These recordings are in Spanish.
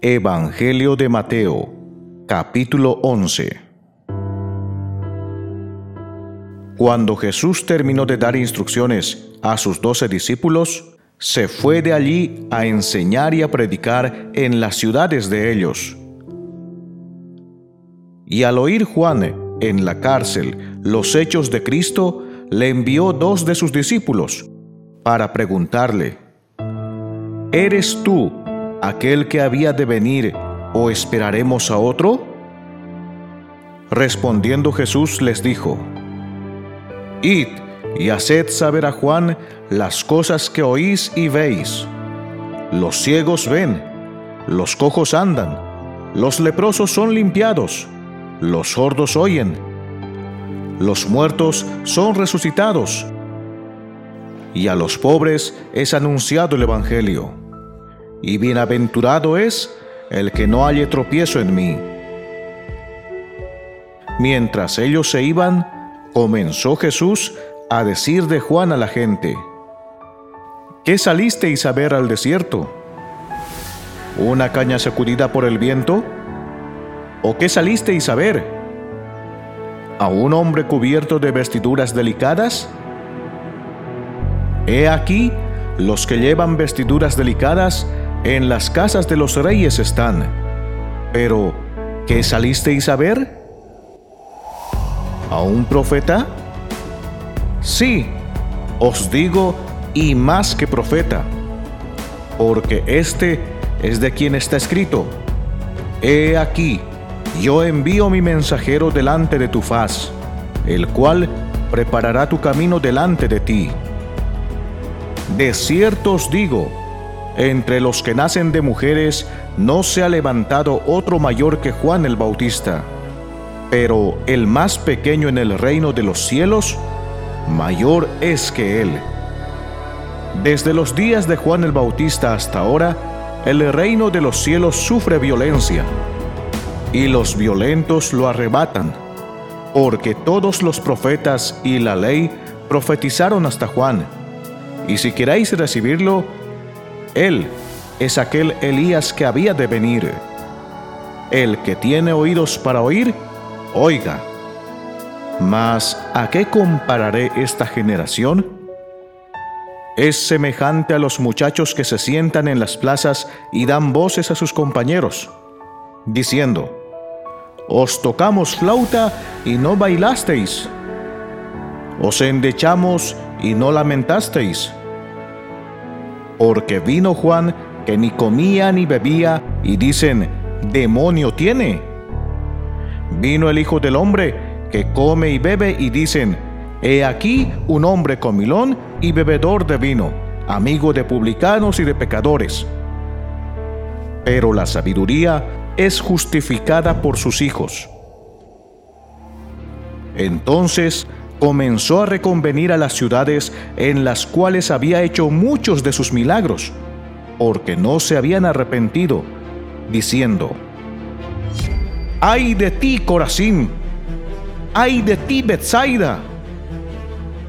Evangelio de Mateo, capítulo 11 Cuando Jesús terminó de dar instrucciones a sus doce discípulos, se fue de allí a enseñar y a predicar en las ciudades de ellos. Y al oír Juan en la cárcel los hechos de Cristo, le envió dos de sus discípulos para preguntarle, ¿Eres tú aquel que había de venir o esperaremos a otro? Respondiendo Jesús les dijo, Id y haced saber a Juan las cosas que oís y veis. Los ciegos ven, los cojos andan, los leprosos son limpiados, los sordos oyen, los muertos son resucitados, y a los pobres es anunciado el Evangelio. Y bienaventurado es el que no halle tropiezo en mí. Mientras ellos se iban, comenzó Jesús a decir de Juan a la gente, ¿qué salisteis a ver al desierto? ¿Una caña sacudida por el viento? ¿O qué salisteis a ver? ¿A un hombre cubierto de vestiduras delicadas? He aquí, los que llevan vestiduras delicadas en las casas de los reyes están. Pero, ¿qué salisteis a ver? ¿A un profeta? Sí, os digo, y más que profeta, porque este es de quien está escrito. He aquí, yo envío mi mensajero delante de tu faz, el cual preparará tu camino delante de ti. De cierto os digo, entre los que nacen de mujeres no se ha levantado otro mayor que Juan el Bautista pero el más pequeño en el reino de los cielos, mayor es que él. Desde los días de Juan el Bautista hasta ahora, el reino de los cielos sufre violencia, y los violentos lo arrebatan, porque todos los profetas y la ley profetizaron hasta Juan. Y si queréis recibirlo, él es aquel Elías que había de venir. El que tiene oídos para oír, Oiga, mas ¿a qué compararé esta generación? Es semejante a los muchachos que se sientan en las plazas y dan voces a sus compañeros, diciendo, Os tocamos flauta y no bailasteis. Os endechamos y no lamentasteis. Porque vino Juan que ni comía ni bebía y dicen, demonio tiene Vino el Hijo del Hombre, que come y bebe, y dicen, He aquí un hombre comilón y bebedor de vino, amigo de publicanos y de pecadores. Pero la sabiduría es justificada por sus hijos. Entonces comenzó a reconvenir a las ciudades en las cuales había hecho muchos de sus milagros, porque no se habían arrepentido, diciendo, ¡Ay de ti, Corazín! ¡Ay de ti, Bethsaida!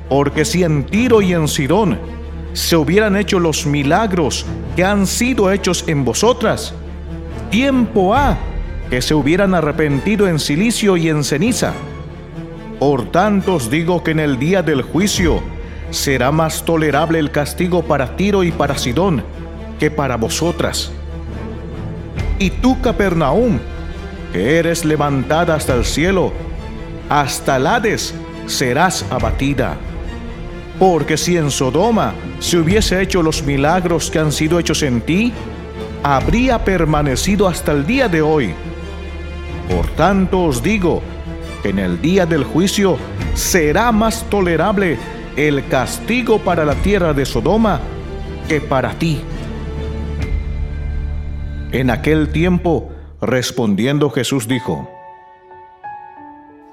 Porque si en Tiro y en Sidón se hubieran hecho los milagros que han sido hechos en vosotras, tiempo ha que se hubieran arrepentido en silicio y en ceniza. Por tanto os digo que en el día del juicio será más tolerable el castigo para Tiro y para Sidón que para vosotras. Y tú, Capernaum, que eres levantada hasta el cielo, hasta el Hades serás abatida. Porque si en Sodoma se hubiese hecho los milagros que han sido hechos en ti, habría permanecido hasta el día de hoy. Por tanto os digo en el día del juicio será más tolerable el castigo para la tierra de Sodoma que para ti. En aquel tiempo Respondiendo Jesús dijo,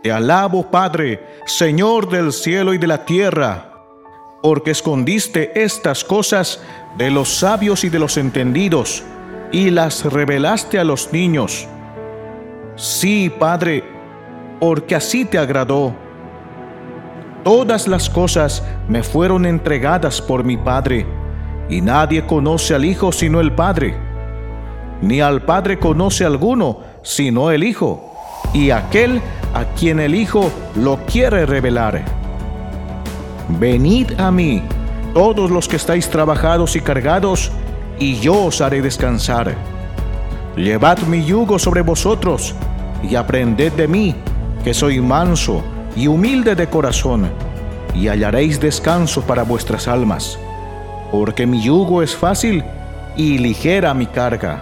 Te alabo, Padre, Señor del cielo y de la tierra, porque escondiste estas cosas de los sabios y de los entendidos, y las revelaste a los niños. Sí, Padre, porque así te agradó. Todas las cosas me fueron entregadas por mi Padre, y nadie conoce al Hijo sino el Padre, ni al Padre conoce alguno sino el Hijo, y aquel a quien el Hijo lo quiere revelar. Venid a mí, todos los que estáis trabajados y cargados, y yo os haré descansar. Llevad mi yugo sobre vosotros, y aprended de mí, que soy manso y humilde de corazón, y hallaréis descanso para vuestras almas, porque mi yugo es fácil y ligera mi carga.